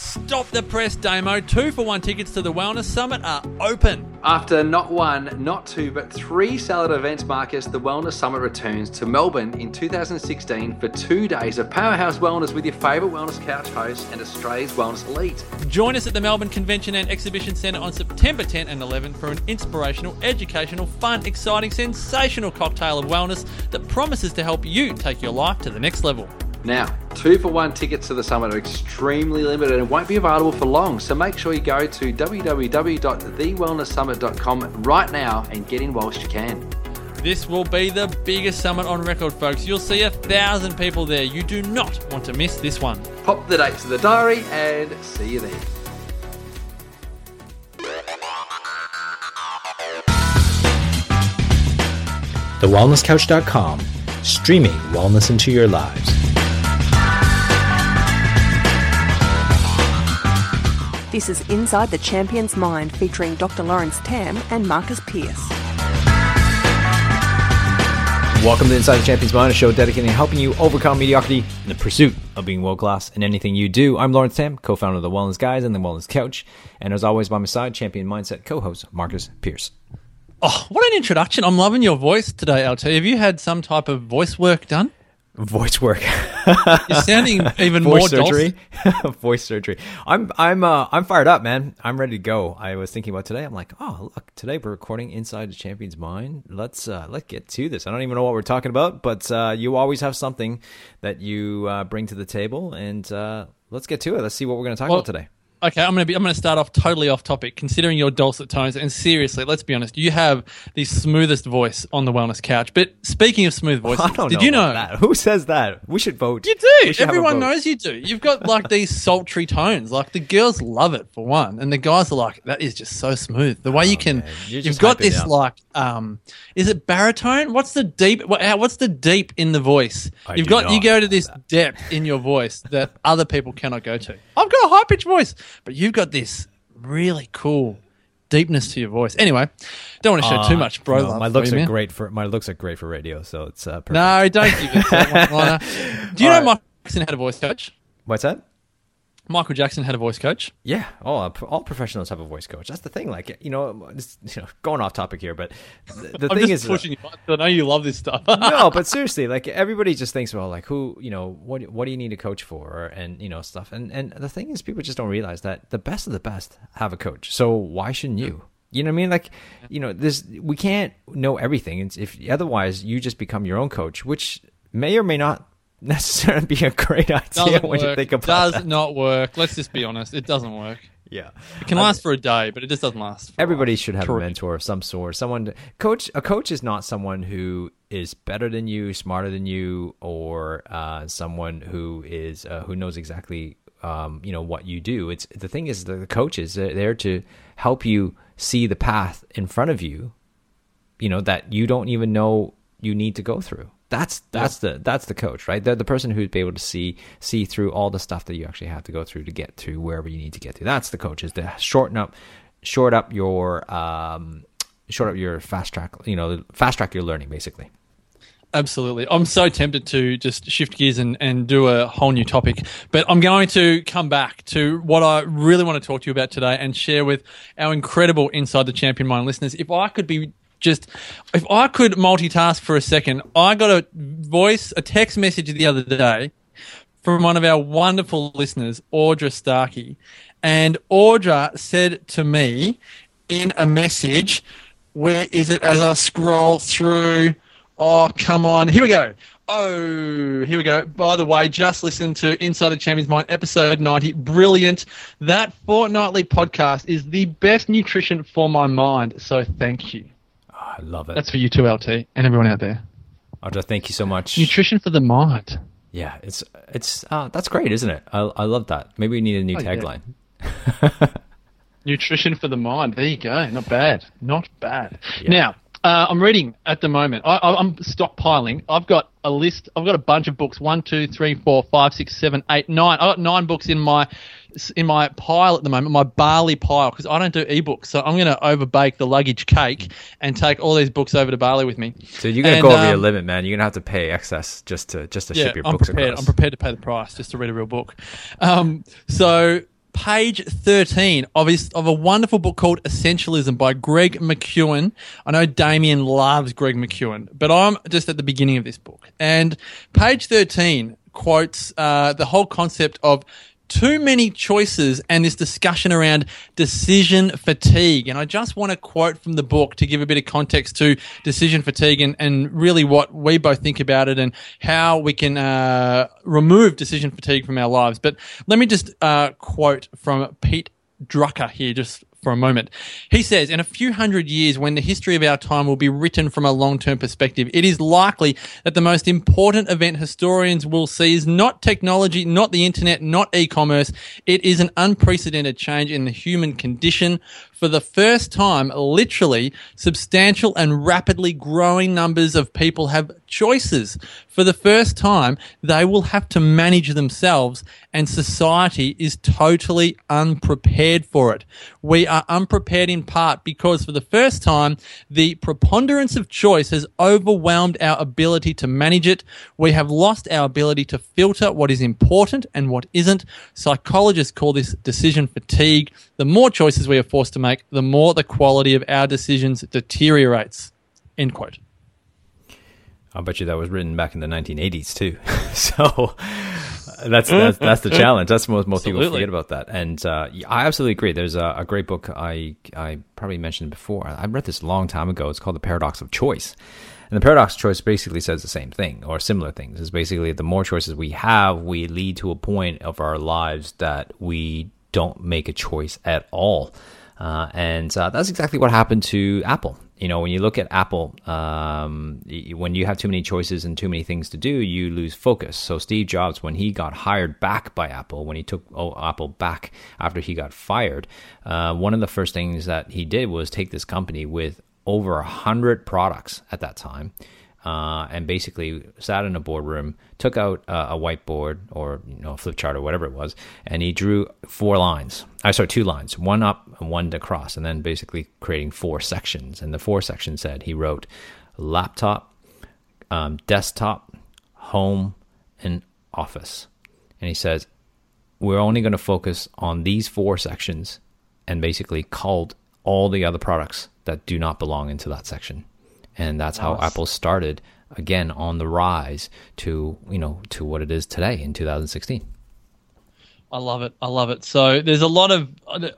Stop the press, Damo. Two for one tickets to the Wellness Summit are open. After not one, not two, but three salad events, Marcus, the Wellness Summit returns to Melbourne in 2016 for two days of powerhouse wellness with your favourite wellness couch host and Australia's wellness elite. Join us at the Melbourne Convention and Exhibition Centre on September 10 and 11 for an inspirational, educational, fun, exciting, sensational cocktail of wellness that promises to help you take your life to the next level. Now, two for one tickets to the summit are extremely limited and won't be available for long, so make sure you go to www.thewellnesssummit.com right now and get in whilst you can. This will be the biggest summit on record, folks. You'll see a thousand people there. You do not want to miss this one. Pop the dates to the diary and see you there. TheWellnessCouch.com, streaming wellness into your lives. This is Inside the Champion's Mind featuring Dr. Lawrence Tam and Marcus Pierce. Welcome to Inside the Champion's Mind, a show dedicated to helping you overcome mediocrity in the pursuit of being world class in anything you do. I'm Lawrence Tam, co founder of The Wellness Guys and The Wellness Couch. And as always, by my side, Champion Mindset co host Marcus Pierce. Oh, what an introduction. I'm loving your voice today, LT. Have you had some type of voice work done? Voice work. You're sounding even voice more surgery. voice surgery. I'm I'm uh, I'm fired up, man. I'm ready to go. I was thinking about today. I'm like, oh look, today we're recording inside the champion's mind. Let's uh, let's get to this. I don't even know what we're talking about, but uh, you always have something that you uh, bring to the table, and uh, let's get to it. Let's see what we're going to talk Well, about today. Okay, I'm gonna be. I'm gonna start off totally off topic. Considering your dulcet tones, and seriously, let's be honest, you have the smoothest voice on the wellness couch. But speaking of smooth voices, did know you know that. Who says that? We should vote. You do. have Everyone knows you do. You've got like these sultry tones. Like the girls love it for one, and the guys are like, "That is just so smooth." The way you can, Oh. You're you've got this like, um, is it baritone? What's the deep? what- What's the deep in the voice? I you've got you go to this depth in your voice that other people cannot go to. I've got a high pitched voice, but you've got this really cool deepness to your voice. Anyway, don't want to show Uh, too much, bro. no, love my looks are man. great for my looks are great for radio, so it's uh, perfect. No, don't give it one. Do you All know right. Jackson had a voice coach? What's that? Michael Jackson had a voice coach. Yeah, all uh, all professionals have a voice coach. That's the thing. Like you know, this, you know, going off topic here, but the, the I'm thing just is, pushing you. I know you love this stuff. no, but seriously, like everybody just thinks, well, like who, you know, what what do you need a coach for, and you know, stuff. And and the thing is, people just don't realize that the best of the best have a coach. So why shouldn't you? You know what I mean? Like, you know, this we can't know everything. It's if otherwise you just become your own coach, which may or may not necessarily be a great idea doesn't when work. you think about Does that. not work. Let's just be honest. It doesn't work. Yeah, It can last for a day, but it just doesn't last. Everybody should have a mentor of some sort. Someone to, coach. A coach is not someone who is better than you, smarter than you, or uh, someone who is uh, who knows exactly um, you know what you do. It's the thing is the coaches they're there to help you see the path in front of you. You know that you don't even know you need to go through. That's that's the that's the coach, right? They're the person who'd be able to see see through all the stuff that you actually have to go through to get to wherever you need to get to. That's the coach is to shorten up short up your um short up your fast track, you know, fast track your learning basically. Absolutely. I'm so tempted to just shift gears and, and do a whole new topic, but I'm going to come back to what I really want to talk to you about today and share with our incredible Inside the Champion Mind listeners. If I could be just, if I could multitask for a second, I got a voice, a text message the other day from one of our wonderful listeners, Audra Starkey. And Audra said to me in a message, where is it as I scroll through? Oh, come on. Here we go. Oh, here we go. By the way, just listen to Inside the Champions Mind, episode 90. Brilliant. That fortnightly podcast is the best nutrition for my mind. So thank you. I love it. That's for you too, LT, and everyone out there. Audra, thank you so much. Nutrition for the mind. yeah, it's it's uh, that's great, isn't it? I I love that. Maybe we need a new Oh, yeah. tagline. Nutrition for the mind. There you go. Not bad. Not bad. Now, uh, I'm reading at the moment. I, I, I'm stockpiling. I've got a list. I've got a bunch of books. One, two, three, four, five, six, seven, eight, nine. I've got nine books in my in my pile at the moment. My Bali pile because I don't do ebooks. So I'm going to overbake the luggage cake and take all these books over to Bali with me. So you're gonna go over your um, limit, man. You're gonna have to pay excess just to just to yeah, ship your I'm books prepared. across. I'm prepared to pay the price just to read a real book. Um, so page 13 of, his, of a wonderful book called Essentialism by Greg McKeown. I know Damien loves Greg McKeown, but I'm just at the beginning of this book. And page 13 quotes uh, the whole concept of too many choices and this discussion around decision fatigue. And I just want to quote from the book to give a bit of context to decision fatigue and, and really what we both think about it and how we can uh, remove decision fatigue from our lives. But let me just uh, quote from Pete Drucker here, just for a moment. He says, in a few hundred years, when the history of our time will be written from a long-term perspective, it is likely that the most important event historians will see is not technology, not the internet, not e-commerce. It is an unprecedented change in the human condition. For the first time, literally, substantial and rapidly growing numbers of people have choices. For the first time, they will have to manage themselves and society is totally unprepared for it. We are unprepared in part because for the first time, the preponderance of choice has overwhelmed our ability to manage it. We have lost our ability to filter what is important and what isn't. Psychologists call this decision fatigue. The more choices we are forced to make, the more the quality of our decisions deteriorates. End quote. I'll bet you that was written back in the 1980s too. so that's that's that's the challenge. That's most most people forget about that. And uh, I absolutely agree. There's a, a, great book I I probably mentioned before. I read this a long time ago. It's called The Paradox of Choice. And the paradox of choice basically says the same thing or similar things. Is basically the more choices we have, we lead to a point of our lives that we don't make a choice at all. Uh, and uh, that's exactly what happened to Apple. You know, when you look at Apple, um, when you have too many choices and too many things to do, you lose focus. So Steve Jobs, when he got hired back by Apple, when he took oh, Apple back after he got fired, uh, one of the first things that he did was take this company with over a hundred products at that time uh, and basically sat in a boardroom, took out uh, a whiteboard or you know a flip chart or whatever it was, and he drew four lines. I saw two lines, one up and one across, and then basically creating four sections. And the four sections said he wrote laptop, um, desktop, home, and office. And he says we're only going to focus on these four sections, and basically called all the other products that do not belong into that section and that's how Apple started again on the rise to you know to what it is today in 2016. I love it. I love it. So there's a lot of,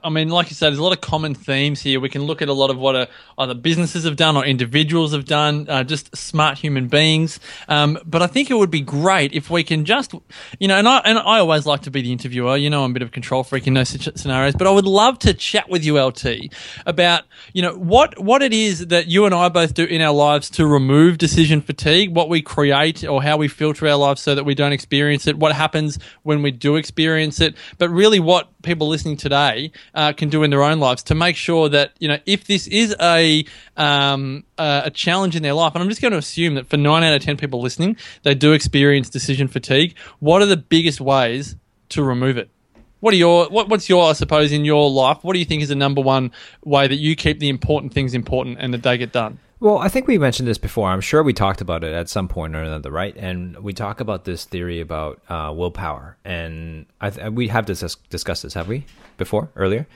I mean, like you said, there's a lot of common themes here. We can look at a lot of what a, either businesses have done or individuals have done, uh, just smart human beings. Um, but I think it would be great if we can just, you know, and I, and I always like to be the interviewer. You know, I'm a bit of a control freak in those scenarios, but I would love to chat with you, LT, about, you know, what, what it is that you and I both do in our lives to remove decision fatigue, what we create or how we filter our lives so that we don't experience it, what happens when we do experience it it, but really what people listening today uh, can do in their own lives to make sure that you know if this is a um, a challenge in their life, and I'm just going to assume that for nine out of ten people listening, they do experience decision fatigue. What are the biggest ways to remove it? What are your what, what's your I suppose in your life? What do you think is the number one way that you keep the important things important and that they get done? Well, I think we mentioned this before. I'm sure we talked about it at some point or another, right? And we talk about this theory about uh, willpower, and th- we have dis- discussed this, have we, before earlier?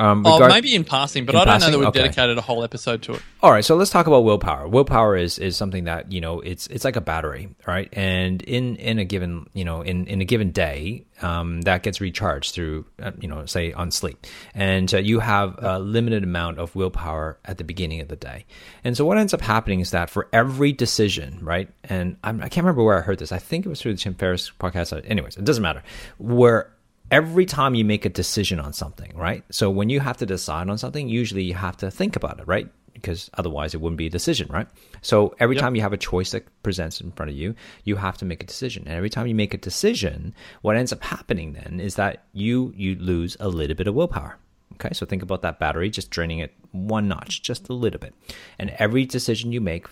Um, oh, maybe in passing, but in I don't passing? know that we've okay. dedicated a whole episode to it. All right, so let's talk about willpower. Willpower is is something that you know it's it's like a battery, right? And in in a given you know in in a given day, um, that gets recharged through uh, you know say on sleep, and uh, you have a limited amount of willpower at the beginning of the day. And so what ends up happening is that for every decision, right? And I'm, I can not remember where I heard this. I think it was through the Tim Ferriss podcast. Anyways, it doesn't matter. Where every time you make a decision on something, right? So when you have to decide on something, usually you have to think about it, right? Because otherwise it wouldn't be a decision, right? So every yep. time you have a choice that presents in front of you, you have to make a decision. And every time you make a decision, what ends up happening then is that you you lose a little bit of willpower. Okay, so think about that battery just draining it one notch, just a little bit. And every decision you make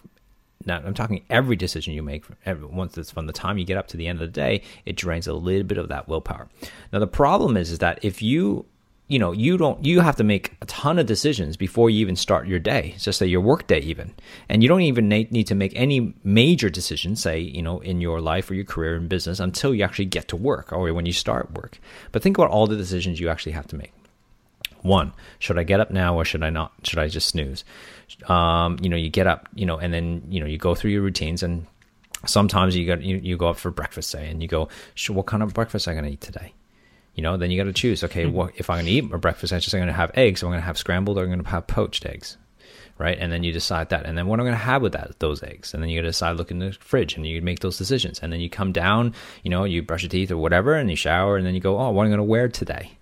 now I'm talking every decision you make every, once it's from the time you get up to the end of the day, it drains a little bit of that willpower. Now the problem is is that if you you know you don't you have to make a ton of decisions before you even start your day just say your work day even. And you don't even need to make any major decisions say you know in your life or your career and business until you actually get to work or when you start work. But think about all the decisions you actually have to make one should i get up now or should i not should i just snooze um, you know you get up you know and then you know you go through your routines and sometimes you got you, you go up for breakfast say and you go what kind of breakfast am i going to eat today you know, then you got to choose. Okay, mm-hmm. what if I'm going to eat my breakfast? I'm just going to have eggs. I'm going to have scrambled, or I'm going to have poached eggs, right? And then you decide that. And then what I'm I going to have with that those eggs? And then you got to decide. Look in the fridge, and you make those decisions. And then you come down. You know, you brush your teeth or whatever, and you shower, and then you go, oh, what am I going to wear today?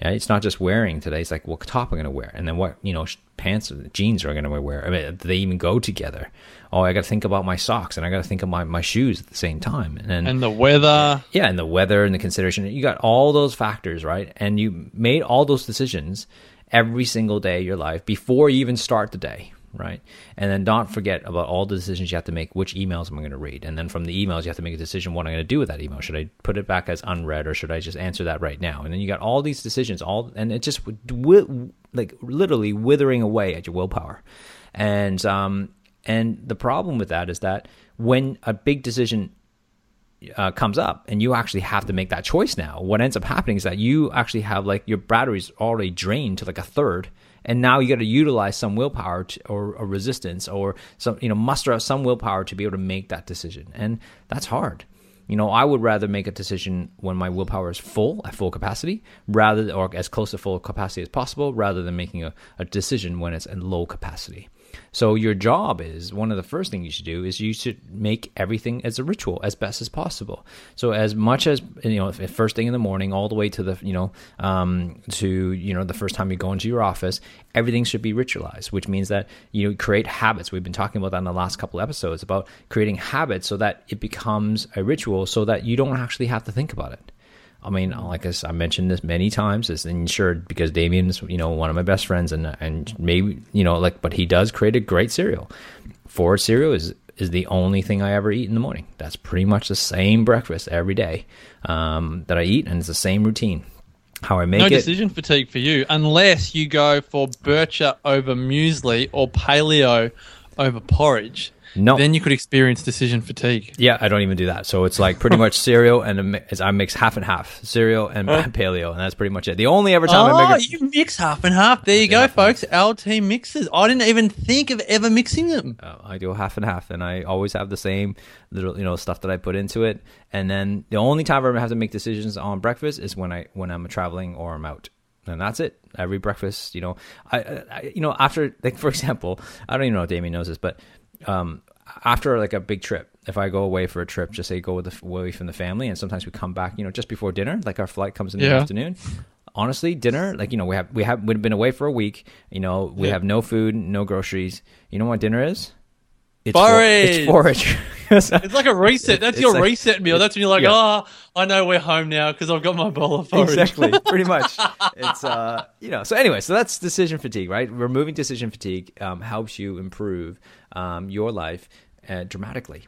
Yeah, it's not just wearing today. It's like what top I'm going to wear, and then what you know, pants, or jeans are I going to wear. I mean, do they even go together? Oh, I got to think about my socks, and I got to think of my, my shoes at the same time, and and the weather. Yeah, and the weather and the consideration. You got all those factors, right? And you made all those decisions every single day of your life before you even start the day, right? And then don't forget about all the decisions you have to make. Which emails am I going to read? And then from the emails, you have to make a decision what I'm going to do with that email. Should I put it back as unread, or should I just answer that right now? And then you got all these decisions, all and it just like literally withering away at your willpower. And um, and the problem with that is that when a big decision uh, comes up and you actually have to make that choice now, what ends up happening is that you actually have like your batteries already drained to like a third and now you got to utilize some willpower to, or, or resistance or some you know muster up some willpower to be able to make that decision. And that's hard. You know i would rather make a decision when my willpower is full at full capacity rather or as close to full capacity as possible rather than making a, a decision when it's in low capacity so your job is one of the first things you should do is you should make everything as a ritual as best as possible. So as much as you know, first thing in the morning, all the way to the you know um, to you know the first time you go into your office, everything should be ritualized, which means that you create habits. We've been talking about that in the last couple episodes about creating habits so that it becomes a ritual, so that you don't actually have to think about it. I mean, like I, I mentioned this many times, it's insured because Damien's, you know, one of my best friends, and and maybe you know, like, but he does create a great cereal. Forage cereal is is the only thing I ever eat in the morning. That's pretty much the same breakfast every day um, that I eat, and it's the same routine. How I make no it. No decision fatigue for you, unless you go for Bircher over muesli or paleo over porridge. No. Then you could experience decision fatigue. Yeah, I don't even do that. So it's like pretty much cereal and I mix half and half cereal and paleo, and that's pretty much it. The only ever time oh, I make a, you mix half and half. There you go, folks. LT mixes. I didn't even think of ever mixing them. Uh, I do half and half, and I always have the same little you know stuff that I put into it. And then the only time I ever have to make decisions on breakfast is when I when I'm traveling or I'm out and that's it. Every breakfast, you know, I, I, you know, after like for example, I don't even know if Damien knows this, but um, after like a big trip, if I go away for a trip, just say go with the, away from the family, and sometimes we come back, you know, just before dinner, like our flight comes in yeah. the afternoon. Honestly, dinner, like you know, we have we have we've been away for a week. You know, we yeah. have no food, no groceries. You know what dinner is? It's forage. For, it's forage. it's like a reset. That's your like, reset meal. That's when you're like, yeah. oh, I know we're home now because I've got my bowl of forage. Exactly, pretty much. It's uh, you know. So anyway, so that's decision fatigue, right? Removing decision fatigue um, helps you improve um, your life uh, dramatically.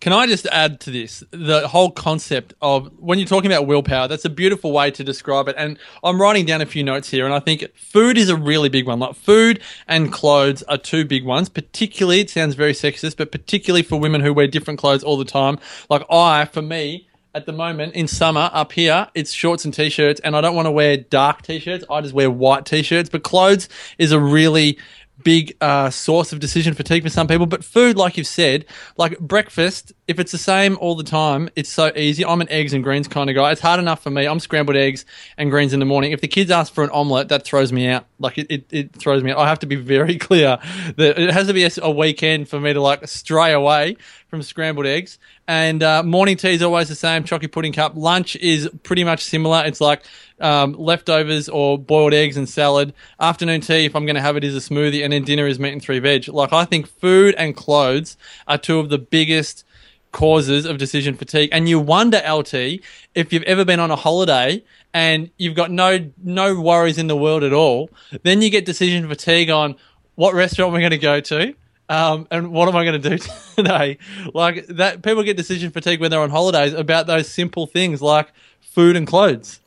Can I just add to this the whole concept of when you're talking about willpower? That's a beautiful way to describe it. And I'm writing down a few notes here, and I think food is a really big one. Like food and clothes are two big ones. Particularly, it sounds very sexist, but particularly for women who wear different clothes all the time. Like I, for me, at the moment in summer up here, it's shorts and t-shirts, and I don't want to wear dark t-shirts. I just wear white t-shirts. But clothes is a really big uh, source of decision fatigue for some people. But food, like you've said, like breakfast, if it's the same all the time, it's so easy. I'm an eggs and greens kind of guy. It's hard enough for me. I'm scrambled eggs and greens in the morning. If the kids ask for an omelette, that throws me out. Like it, it, it throws me out. I have to be very clear that it has to be a, a weekend for me to like stray away from scrambled eggs. And uh, morning tea is always the same, chocolate pudding cup. Lunch is pretty much similar. It's like um, leftovers or boiled eggs and salad. Afternoon tea, if I'm going to have it, is a smoothie, and then dinner is meat and three veg. Like I think food and clothes are two of the biggest causes of decision fatigue. And you wonder, LT, if you've ever been on a holiday and you've got no no worries in the world at all, then you get decision fatigue on what restaurant we're going to go to. Um, and what am I going to do today? Like that, people get decision fatigue when they're on holidays about those simple things like food and clothes.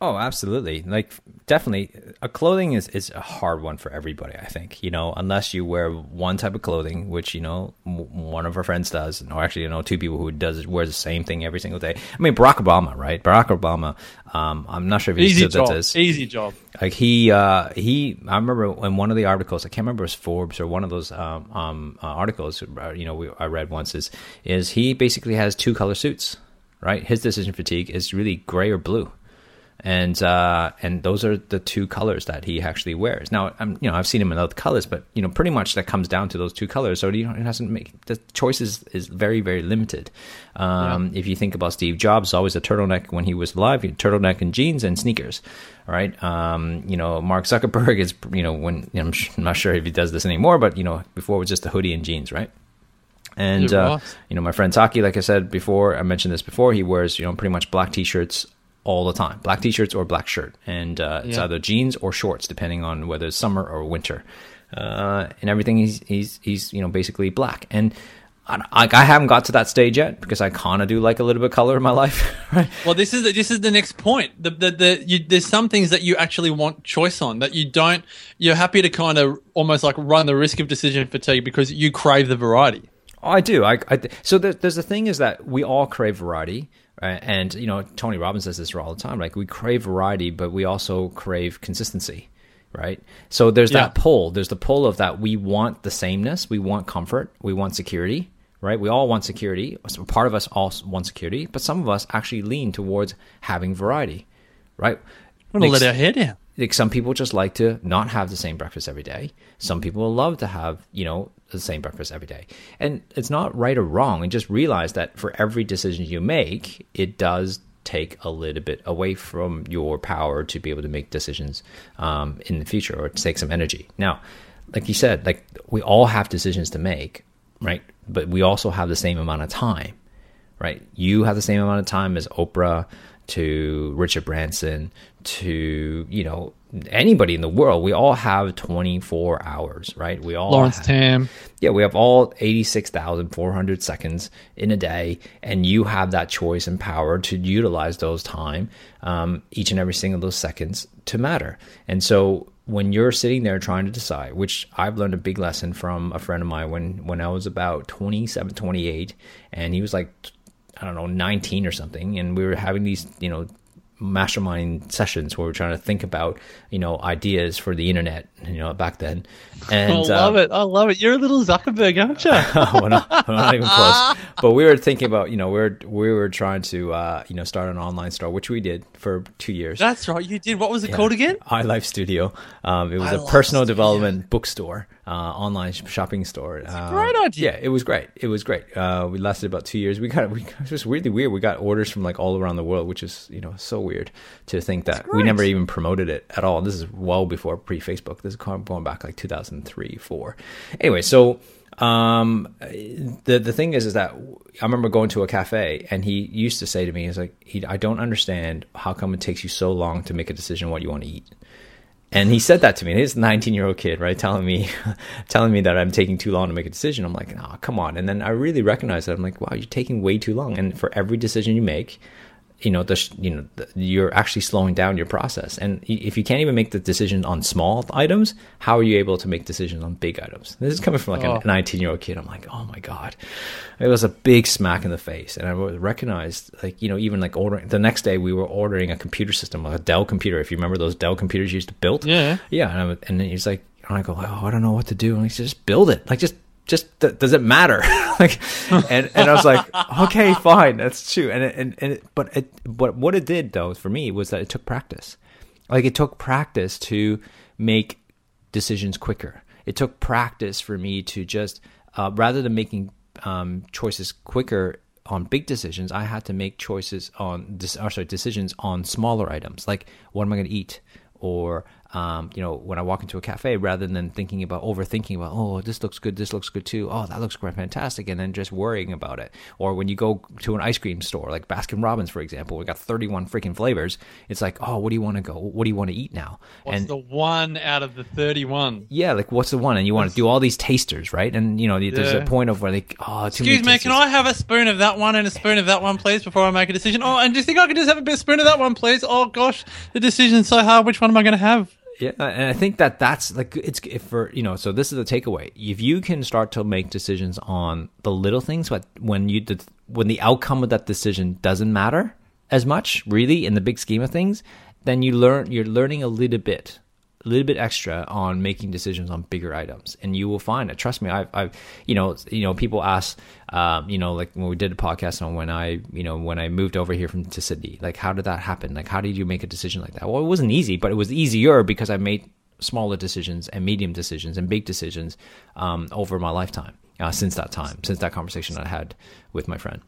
Oh, absolutely. Like definitely a clothing is, is a hard one for everybody, I think. You know, unless you wear one type of clothing, which, you know, one of our friends does, or actually, you know, two people who does wears the same thing every single day. I mean, Barack Obama, right? Barack Obama, um, I'm not sure if he Easy still job. does this. Easy job. Like he, uh, he, I remember in one of the articles, I can't remember if it was Forbes or one of those um, um, uh, articles, uh, you know, we, I read once is, is he basically has two color suits, right? His decision fatigue is really gray or blue and uh, and those are the two colors that he actually wears. Now, I'm you know I've seen him in other colors, but you know pretty much that comes down to those two colors. So you know, it doesn't make the choice is, is very very limited. Um, If you think about Steve Jobs, always a turtleneck when he was alive, he had turtleneck and jeans and sneakers. Right, um, you know Mark Zuckerberg is you know when you know, I'm, not sure if he does this anymore, but you know before it was just a hoodie and jeans, right? And uh, you know, my friend Taki, like I said before, I mentioned this before. He wears you know pretty much black t-shirts all the time, black t-shirts or black shirt, and uh, it's Yeah. either jeans or shorts, depending on whether it's summer or winter. Uh, and everything he's he's he's you know basically black. And I, I haven't got to that stage yet because I kind of do like a little bit of color in my life, right? Well, this is the, this is the next point. The, the, the, you, there's some things that you actually want choice on that you don't. You're happy to kind of almost like run the risk of decision fatigue because you crave the variety. I do. I, I so there, there's the thing is that we all crave variety? And you know Tony Robbins says this all the time. Like we crave variety, but we also crave consistency, right? So there's Yeah. that pull. There's the pull of that we want the sameness, we want comfort, we want security, right? We all want security. So part of us all want security, but some of us actually lean towards having variety, right? I'm gonna let our hair down. Like some people just like to not have the same breakfast every day. Some people love to have, you know, the same breakfast every day. And it's not right or wrong. And just realize that for every decision you make, it does take a little bit away from your power to be able to make decisions um, in the future or take some energy. Now, like you said, like we all have decisions to make, right? But we also have the same amount of time right? You have the same amount of time as Oprah to Richard Branson to, you know, anybody in the world. We all have 24 hours, right? We all Lawrence have, Tam. yeah, we have all 86,400 seconds in a day, and you have that choice and power to utilize those time, um, each and every single of those seconds to matter. And so when you're sitting there trying to decide, which I've learned a big lesson from a friend of mine when, when I was about 27, 28, and he was like, I don't know, 19 or something, and we were having these, you know, mastermind sessions where we're trying to think about, you know, ideas for the internet, you know, back then. And I love uh, it. I love it. You're a little Zuckerberg, aren't you? we're, not, we're not even close. But we were thinking about, you know, we are we were trying to, uh, you know, start an online store, which we did for two years. That's right. You did. What was it called again? iLife Studio. Um, it was a personal Studio. development bookstore, uh, online shopping store. Uh, great idea. Yeah, it was great. It was great. Uh, we lasted about two years. We got we it was just really weird. We got orders from like all around the world, which is you know so weird to think that we never even promoted it at all. This is well before pre Facebook. This is going back like 2003, four. Anyway, so um the the thing is is that i remember going to a cafe and he used to say to me he's like he, i don't understand how come it takes you so long to make a decision what you want to eat and he said that to me. He's a 19 year old kid right telling me telling me that i'm taking too long to make a decision. I'm like oh come on. And then i really recognized that. I'm like wow you're taking way too long. And for every decision you make you know the you know the, you're actually slowing down your process. And if you can't even make the decision on small items how are you able to make decisions on big items? This is coming from like Oh. a 19 year old kid. I'm like oh my god. It was a big smack in the face. And i recognized like you know even like ordering the next day we were ordering a computer system like a dell computer if you remember those dell computers you used to build. Yeah. yeah and, I, and then he's like and i go oh, i don't know what to do. And he said just build it. Like just just th- does it matter? Like and and i was like okay fine that's true. And it, and, and it, but it but what it did though for me was that it took practice. Like it took practice to make decisions quicker. It took practice for me to just uh, rather than making um, choices quicker on big decisions i had to make choices on this or sorry decisions on smaller items. Like what am i going to eat? Or um, you know, when I walk into a cafe, rather than thinking about overthinking about, oh, this looks good, this looks good too, oh, that looks great, fantastic, and then just worrying about it. Or when you go to an ice cream store like Baskin Robbins, for example, we got 31 freaking flavors. It's like, oh, what do you want to go? What do you want to eat now? What's and the one out of the 31? yeah, like what's the one? And you want to do all these tasters, right? And you know, there's a point of where like, oh, too Excuse me, can. I have a spoon of that one and a spoon of that one, please, before I make a decision? Oh, and do you think I could just have a bit of spoon of that one, please? Oh, gosh, the decision's so hard. Which one am I going to have? Yeah, and I think that that's like it's for you know. So this is the takeaway. If you can start to make decisions on the little things, but when you did, when the outcome of that decision doesn't matter as much, really, in the big scheme of things, then you learn. You're learning a little bit, a little bit extra on making decisions on bigger items, and you will find it. Trust me, I've, I've you know, you know, people ask, um, you know, like when we did a podcast on when I, you know, when I moved over here from to Sydney, like how did that happen? Like how did you make a decision like that? Well, it wasn't easy, but it was easier because I made smaller decisions and medium decisions and big decisions um, over my lifetime uh, since that time, since that conversation I had with my friend.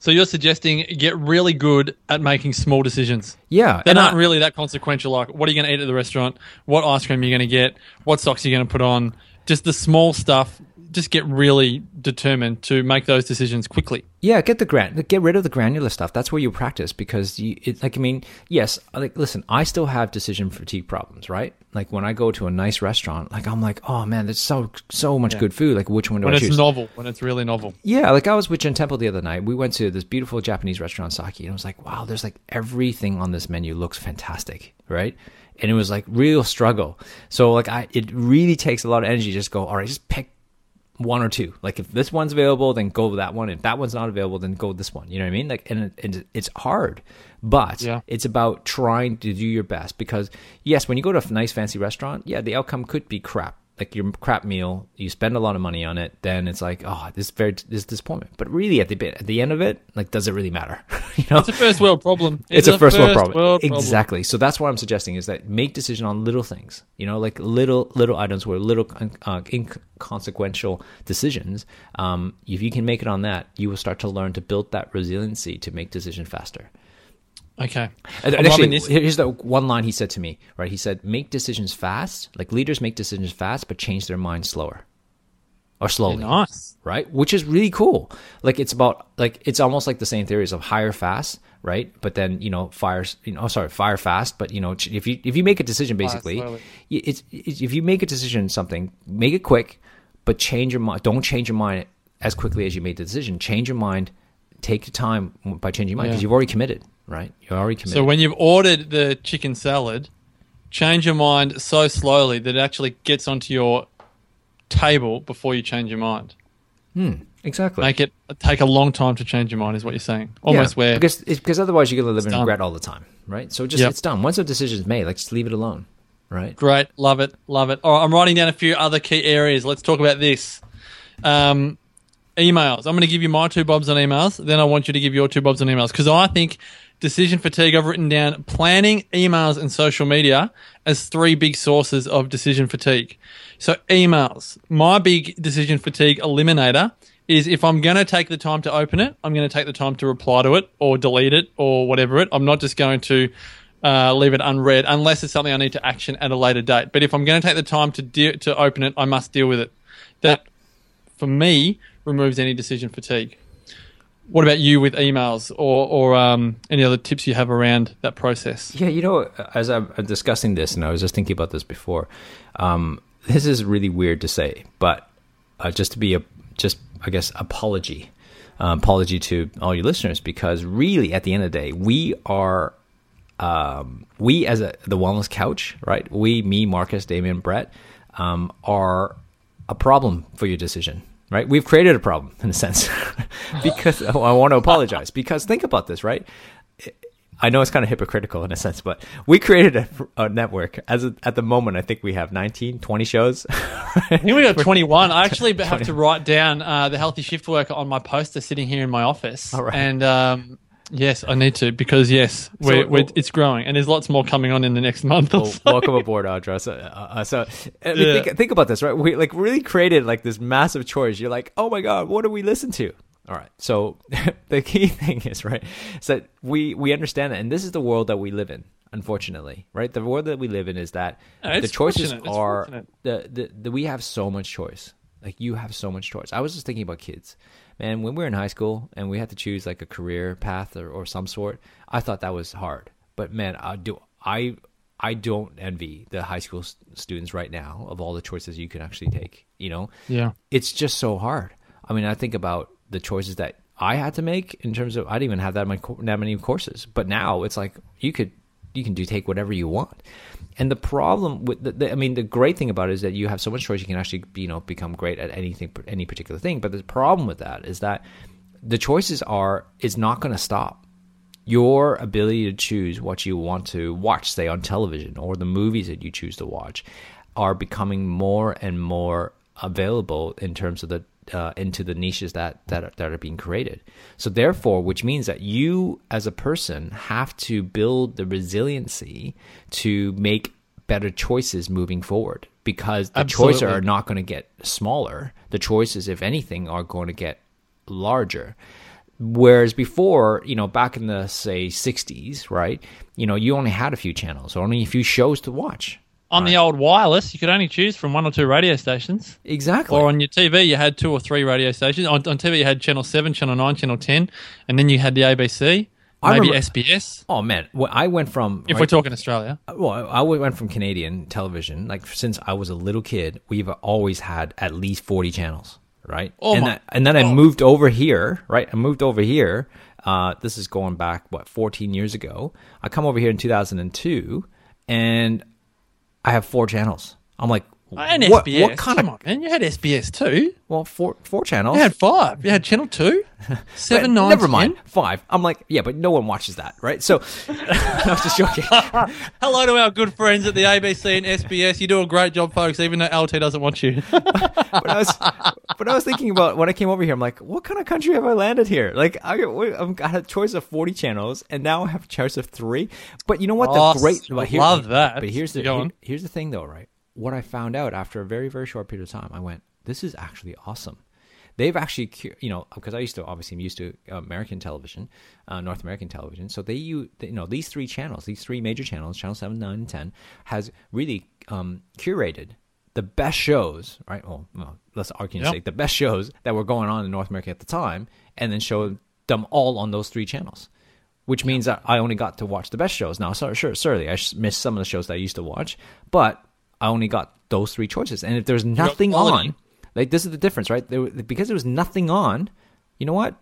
So you're suggesting get really good at making small decisions. Yeah, They're not I- really that consequential. Like, what are you going to eat at the restaurant? What ice cream are you going to get? What socks are you going to put on? Just the small stuff. Just get really determined to make those decisions quickly. Yeah, get the gran, get rid of the granular stuff. That's where you practice because you, it, like, I mean, yes, like, listen, I still have decision fatigue problems, right? Like when I go to a nice restaurant, like I'm like, oh man, there's so so much good food. Like, which one do When I it's choose? novel, when it's really novel. Yeah, like I was with Jen Temple the other night. We went to this beautiful Japanese restaurant, Saki, and I was like, wow, there's like everything on this menu looks fantastic, right? And it was like real struggle. So like I, it really takes a lot of energy to just go, all right, just pick one or two. Like if this one's available, then go with that one. If that one's not available, then go with this one. You know what I mean? Like, and and it's hard, but Yeah. it's about trying to do your best because yes, when you go to a nice fancy restaurant, yeah, the outcome could be crap. Like your crap meal, you spend a lot of money on it, then it's like, oh, this is very this is disappointment. But really, at the bit at the end of it, like, does it really matter? you know, It's a first world problem. it's, a first, world problem. world problem. exactly. So that's what I'm suggesting is that make decision on little things. You know, like little little items where little uh, inconsequential decisions. Um, if you can make it on that, you will start to learn to build that resiliency to make decision faster. Okay. And, and actually, here's the one line he said to me. Right, he said, "Make decisions fast. Like leaders make decisions fast, but change their mind slower, or slowly." Nice. right? Which is really cool. Like it's about like it's almost like the same theories of hire fast, right? But then you know fires, you know, oh, sorry, fire fast. But you know, if you if you make a decision, basically, it's, it's if you make a decision something, make it quick, but change your mind. Don't change your mind as quickly as you made the decision. Change your mind. Take your time by changing your mind because Yeah. you've already committed, right? You're already committed. So when you've ordered the chicken salad, change your mind so slowly that it actually gets onto your table before you change your mind. exactly. Make it take a long time to change your mind, is what you're saying. Almost yeah, where because it's, because otherwise you're gonna live in done. regret all the time, right? So just Yep. it's done. Once a decision is made, like just leave it alone, right? Great, love it, love it. All right, I'm writing down a few other key areas. Let's talk about this. Um, emails. I'm going to give you my two bobs on emails. Then I want you to give your two bobs on emails because I think decision fatigue. I've written down planning, emails, and social media as three big sources of decision fatigue. So emails. My big decision fatigue eliminator is if I'm going to take the time to open it, I'm going to take the time to reply to it or delete it or whatever it. I'm not just going to uh, leave it unread unless it's something I need to action at a later date. But if I'm going to take the time to de- to open it, I must deal with it. That, for me, removes any decision fatigue. What about you with emails or or um, any other tips you have around that process? Yeah, you know, as I'm discussing this, and I was just thinking about this before. Um, this is really weird to say, but uh, just to be a just I guess apology, um, apology to all your listeners, because really at the end of the day, we are um, we as a, the wellness couch, right? We, me, Marcus, Damien, Brett, um, are a problem for your decision, right? We've created a problem in a sense because oh, I want to apologize because think about this, right? I know it's kind of hypocritical in a sense, but we created a, a network. As a, at the moment, I think we have 19, 20 shows. I think we got 21. I actually have to write down uh, the healthy shift worker on my poster sitting here in my office. All right. And um, yes, I need to because yes, we're, we're, it's growing and there's lots more coming on in the next month. Well, so. welcome aboard, Audra. So, uh, uh, so I mean, Yeah. think, think about this, right? We like really created like this massive choice. You're like, oh my god, what do we listen to? All right. So the key thing is right, is that we we understand that, and this is the world that we live in. unfortunately, right? The world that we live in is that No, the choices. Are the, the the we have so much choice. Like you have so much choice. I was just thinking about kids. Man, when we were in high school and we had to choose like a career path or, or some sort, I thought that was hard. But man, I do I I don't envy the high school students right now of all the choices you can actually take, you know? Yeah. it's just so hard. I mean, I think about the choices that I had to make in terms of I didn't even have that many that many courses, but now it's like you could you can do take whatever you want. And the problem with the, the I mean, the great thing about it is that you have so much choice. You can actually you know become great at anything any particular thing. But the problem with that is that the choices are is not going to stop your ability to choose what you want to watch, say on television, or the movies that you choose to watch, are becoming more and more available in terms of the uh, into the niches that that are, that are being created. So therefore, which means that you as a person have to build the resiliency to make better choices moving forward because the choices are not going to get smaller. The choices, if anything, are going to get larger. Whereas before, you know, back in the say 60s, right? You know, you only had a few channels, or only a few shows to watch. On the old wireless, you could only choose from one or two radio stations. Exactly. Or on your TV, you had two or three radio stations. On, on TV, you had Channel 7, Channel 9, Channel 10, and then you had the ABC, I maybe remember- SBS, oh man, well, I went from if right- we're talking Australia. well, I went from Canadian television. Like since I was a little kid, we've always had at least forty channels, right? Oh and, my that- and then I moved over here, right? I moved over here. Uh, this is going back what fourteen years ago. I come over here in two thousand and two, and I have four channels. I'm like, Uh, and what, SBS. what kind Come of on, man. You had SBS too. well four four channels? You had five. You had Channel 2, 7, But 9, never 10. mind, five. I'm like, yeah, but no one watches that, right? So I was just joking. Hello to our good friends at the ABC and SBS. You do a great job, folks, even though LT doesn't want you. but I was, but I was thinking about when I came over here. I'm like, what kind of country have I landed here? Like, I, I've got a choice of 40 channels, and now I have a choice of three. But you know what? Oh, the great, I but here- love that. But here's the here- here's the thing, though, right? What I found out after a very very short period of time, I went, this is actually awesome. They've actually, you know, because I used to obviously I'm used to American television, uh, North American television. So they, use, you know, these three channels, these three major channels, channel seven, nine, and ten, has really um, curated the best shows, right? Well, well let's argue and Yep. say the best shows that were going on in North America at the time, and then show them all on those three channels. Which means that I only got to watch the best shows. Now, sorry, sure, certainly I missed some of the shows that I used to watch, but I only got those three choices. And if there's nothing on, like this is the difference, right? There, because there was nothing on, you know what?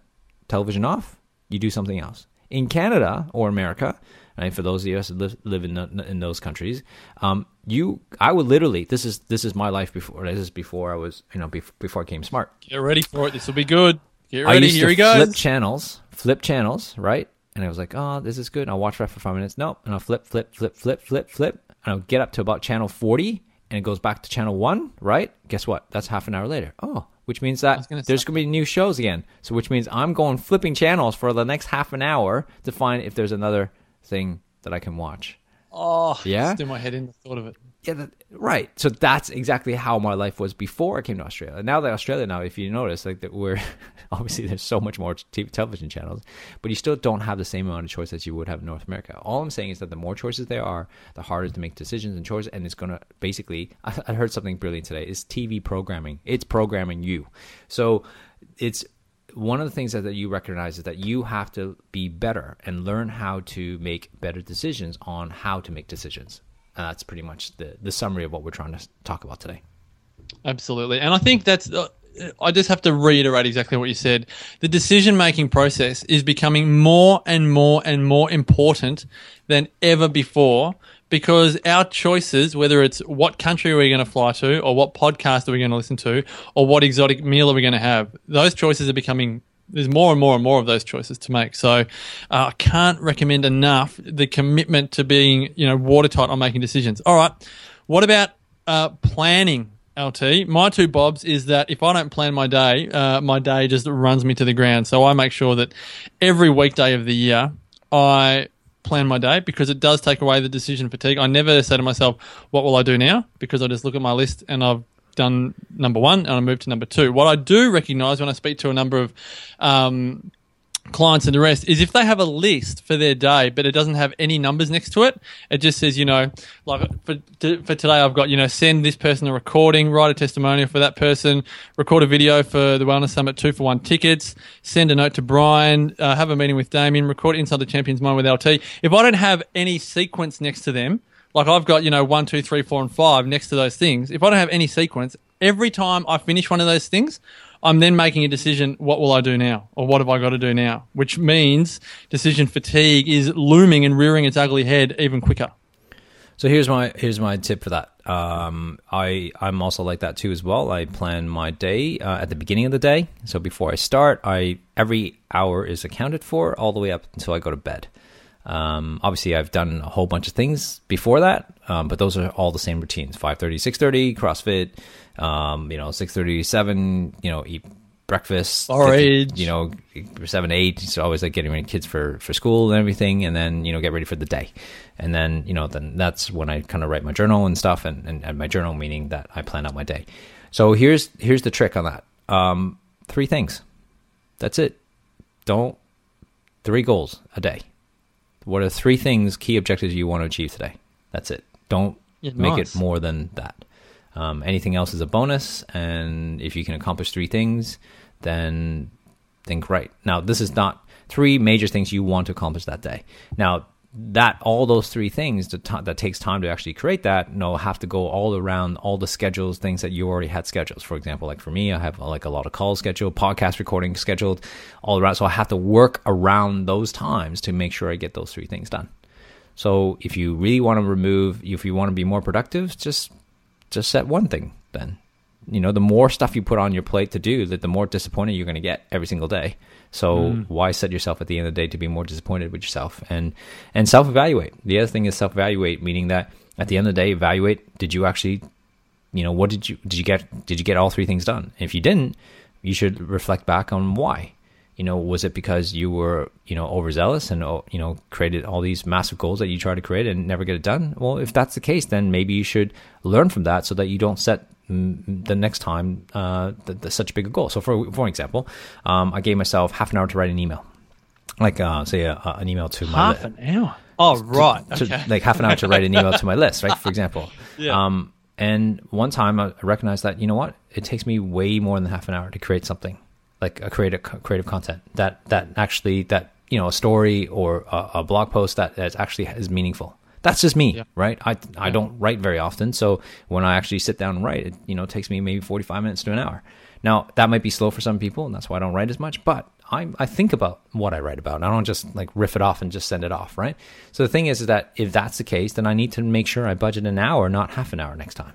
Television off, you do something else. In Canada or America, right, for those of us that live, in the, in those countries, um, you, I would literally. This is this is my life before. This is before I was, you know, bef- before I came smart. Get ready for it. This will be good. Get I ready. used Here to he goes. flip channels, flip channels, right? And I was like, oh, this is good. And I'll watch that for five minutes. Nope. And I'll flip, flip, flip, flip, flip, flip. And I'll get up to about channel 40 and it goes back to channel one, right? Guess what? That's half an hour later. Oh, which means that gonna there's going to be new shows again. So, which means I'm going flipping channels for the next half an hour to find if there's another thing that I can watch. Oh, Yeah? Still my head in the thought of it. Yeah, that, right. So that's exactly how my life was before I came to Australia. Now that Australia, now if you notice, like that we're obviously there's so much more TV, television channels, but you still don't have the same amount of choice as you would have in North America. All I'm saying is that the more choices there are, the harder to make decisions and choices, and it's gonna basically. I, I heard something brilliant today. It's TV programming. It's programming you. So it's one of the things that, that you recognize is that you have to be better and learn how to make better decisions on how to make decisions. And that's pretty much the, the summary of what we're trying to talk about today. Absolutely. And I think that's, uh, I just have to reiterate exactly what you said. The decision making process is becoming more and more and more important than ever before because our choices, whether it's what country are we going to fly to or what podcast are we going to listen to or what exotic meal are we going to have, those choices are becoming there's more and more and more of those choices to make. So uh, I can't recommend enough the commitment to being, you know, watertight on making decisions. All right. What about uh, planning, LT? My two bobs is that if I don't plan my day, uh, my day just runs me to the ground. So I make sure that every weekday of the year, I plan my day because it does take away the decision fatigue. I never say to myself, what will I do now? Because I just look at my list and I've done number one and I move to number two. What I do recognize when I speak to a number of um, clients and the rest is if they have a list for their day, but it doesn't have any numbers next to it. It just says, you know, like for for today, I've got you know, send this person a recording, write a testimonial for that person, record a video for the Wellness Summit two for one tickets, send a note to Brian, uh, have a meeting with Damien, record Inside the Champions Mind with LT. If I don't have any sequence next to them, like I've got you know one, two, three, four, and five next to those things. If I don't have any sequence, every time I finish one of those things, I'm then making a decision. What will I do now, or what have I got to do now? Which means decision fatigue is looming and rearing its ugly head even quicker. So here's my here's my tip for that. Um, I I'm also like that too as well. I plan my day uh, at the beginning of the day. So before I start, I every hour is accounted for all the way up until I go to bed. Um, obviously, I've done a whole bunch of things before that, um, but those are all the same routines: 5:30, 6:30, CrossFit. Um, you know, 6:30, 7. You know, eat breakfast. Forage. You know, seven, eight. So always like getting ready kids for for school and everything, and then you know get ready for the day, and then you know then that's when I kind of write my journal and stuff, and, and, and my journal meaning that I plan out my day. So here's here's the trick on that. Um, three things. That's it. Don't three goals a day. What are three things, key objectives you want to achieve today? That's it. Don't Yeah, make nice. it more than that. Um, anything else is a bonus, and if you can accomplish three things, then think right. Now, this is not three major things you want to accomplish that day. Now, that all those three things that, t- that takes time to actually create that, you know, have to go all around all the schedules, things that you already had schedules. For example, like for me, I have like a lot of calls scheduled, podcast recording scheduled, all around. So I have to work around those times to make sure I get those three things done. So if you really want to remove, if you want to be more productive, just just set one thing then. You know, the more stuff you put on your plate to do, that the more disappointed you're going to get every single day. So why set yourself at the end of the day to be more disappointed with yourself and and self evaluate. The other thing is self evaluate, meaning that at the end of the day, evaluate did you actually, you know, what did you did you get did you get all three things done? If you didn't, you should reflect back on why. You know, was it because you were, you know, overzealous and, oh, you know, created all these massive goals that you try to create and never get it done? Well, if that's the case, then maybe you should learn from that so that you don't set mm, the next time uh, the, the, such a big goal. So, for for example, um, I gave myself half an hour to write an email, like uh, say a, an email to my Half an hour. Oh, right. to, Okay. like half an hour to write an email to my list, right? For example. Yeah. Um, and one time I recognized that you know what, it takes me way more than half an hour to create something, like a creative creative content that that actually that you know a story or a, a blog post that that actually is meaningful. That's just me, Yeah. right? I I don't write very often, so when I actually sit down and write, it you know takes me maybe forty five minutes to an hour. Now that might be slow for some people, and that's why I don't write as much. But I I think about what I write about. And I don't just like riff it off and just send it off, right? So the thing is, is that if that's the case, then I need to make sure I budget an hour, not half an hour next time.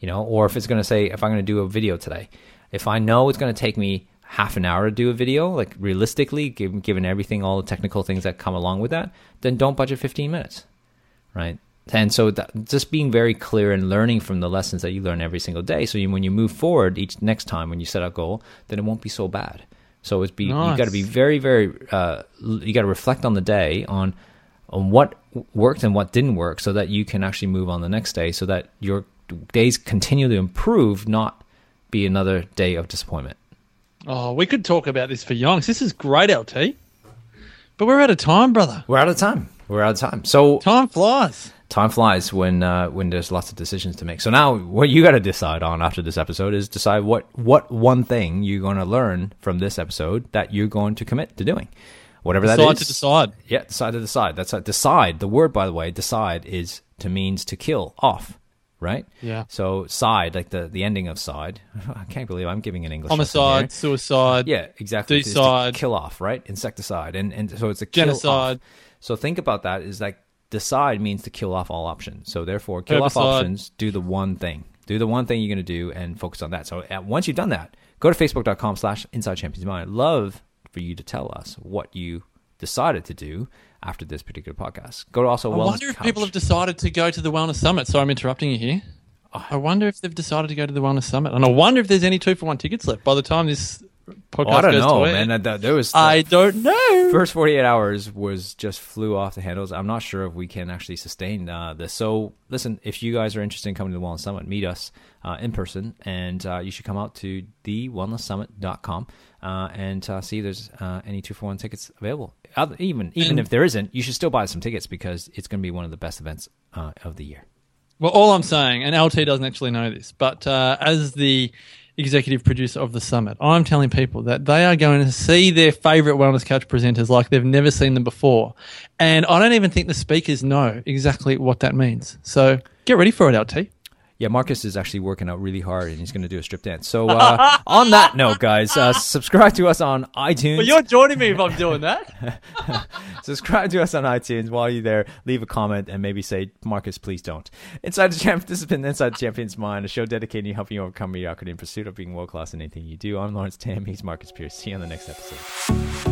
You know, or if it's going to say if I'm going to do a video today, if I know it's going to take me half an hour to do a video, like realistically, given given everything, all the technical things that come along with that, then don't budget 15 minutes, right? And so that, just being very clear and learning from the lessons that you learn every single day. So you, when you move forward each next time when you set a goal, then it won't be so bad. So it's be you got to be very very uh, you got to reflect on the day on on what worked and what didn't work, so that you can actually move on the next day, so that your days continue to improve, not be another day of disappointment. Oh, we could talk about this for yonks. This is great, LT. But we're out of time, brother. We're out of time. We're out of time. So Time flies. time flies when uh, when there's lots of decisions to make. So now what you got to decide on after this episode is decide what what one thing you're going to learn from this episode that you're going to commit to doing. Whatever that is. Decide to decide. Yeah, decide to decide. That's a, decide. The word, by the way, decide is to means to kill off, right? Yeah. So side, like the the ending of side. I can't believe I'm giving an English. Homicide, suicide. Yeah, exactly. Decide. kill off, right? Insecticide, and and so it's a kill Genocide. So think about that. Is like decide means to kill off all options. So therefore, kill off options. Do the one thing. Do the one thing you're going to do, and focus on that. So uh, once you've done that, go to facebook.com/slash Inside Champions Mind. I'd love for you to tell us what you decided to do after this particular podcast. Go to also I Wellness wonder if Couch. people have decided to go to the Wellness Summit. Sorry, I'm interrupting you here. Oh. I wonder if they've decided to go to the Wellness Summit. And I wonder if there's any two for one tickets left by the time this podcast Oh, I don't know, man. Uh, th- There was I don't know. first 48 hours was just flew off the handles. I'm not sure if we can actually sustain uh, this. So, listen, if you guys are interested in coming to the Wellness Summit, meet us uh, in person, and uh, you should come out to thewellnesssummit.com uh, and uh, see if there's uh, any two for one tickets available. Other, even even And- if there isn't, you should still buy some tickets because it's going to be one of the best events uh, of the year. Well, all I'm saying, and LT doesn't actually know this, but uh, as the executive producer of the summit, I'm telling people that they are going to see their favorite wellness couch presenters like they've never seen them before, and I don't even think the speakers know exactly what that means. So get ready for it, LT. Yeah, Marcus is actually working out really hard, and he's going to do a strip dance. So, uh, on that note, guys, uh, subscribe to us on iTunes. But you're joining me if I'm doing that. Subscribe to us on iTunes. While you're there, leave a comment and maybe say, Marcus, please don't. Inside the Champ, this has been Inside the Champion's Mind, a show dedicated to helping you overcome mediocrity in pursuit of being world class in anything you do. I'm Lawrence Tam. He's Marcus Pearce. See you on the next episode.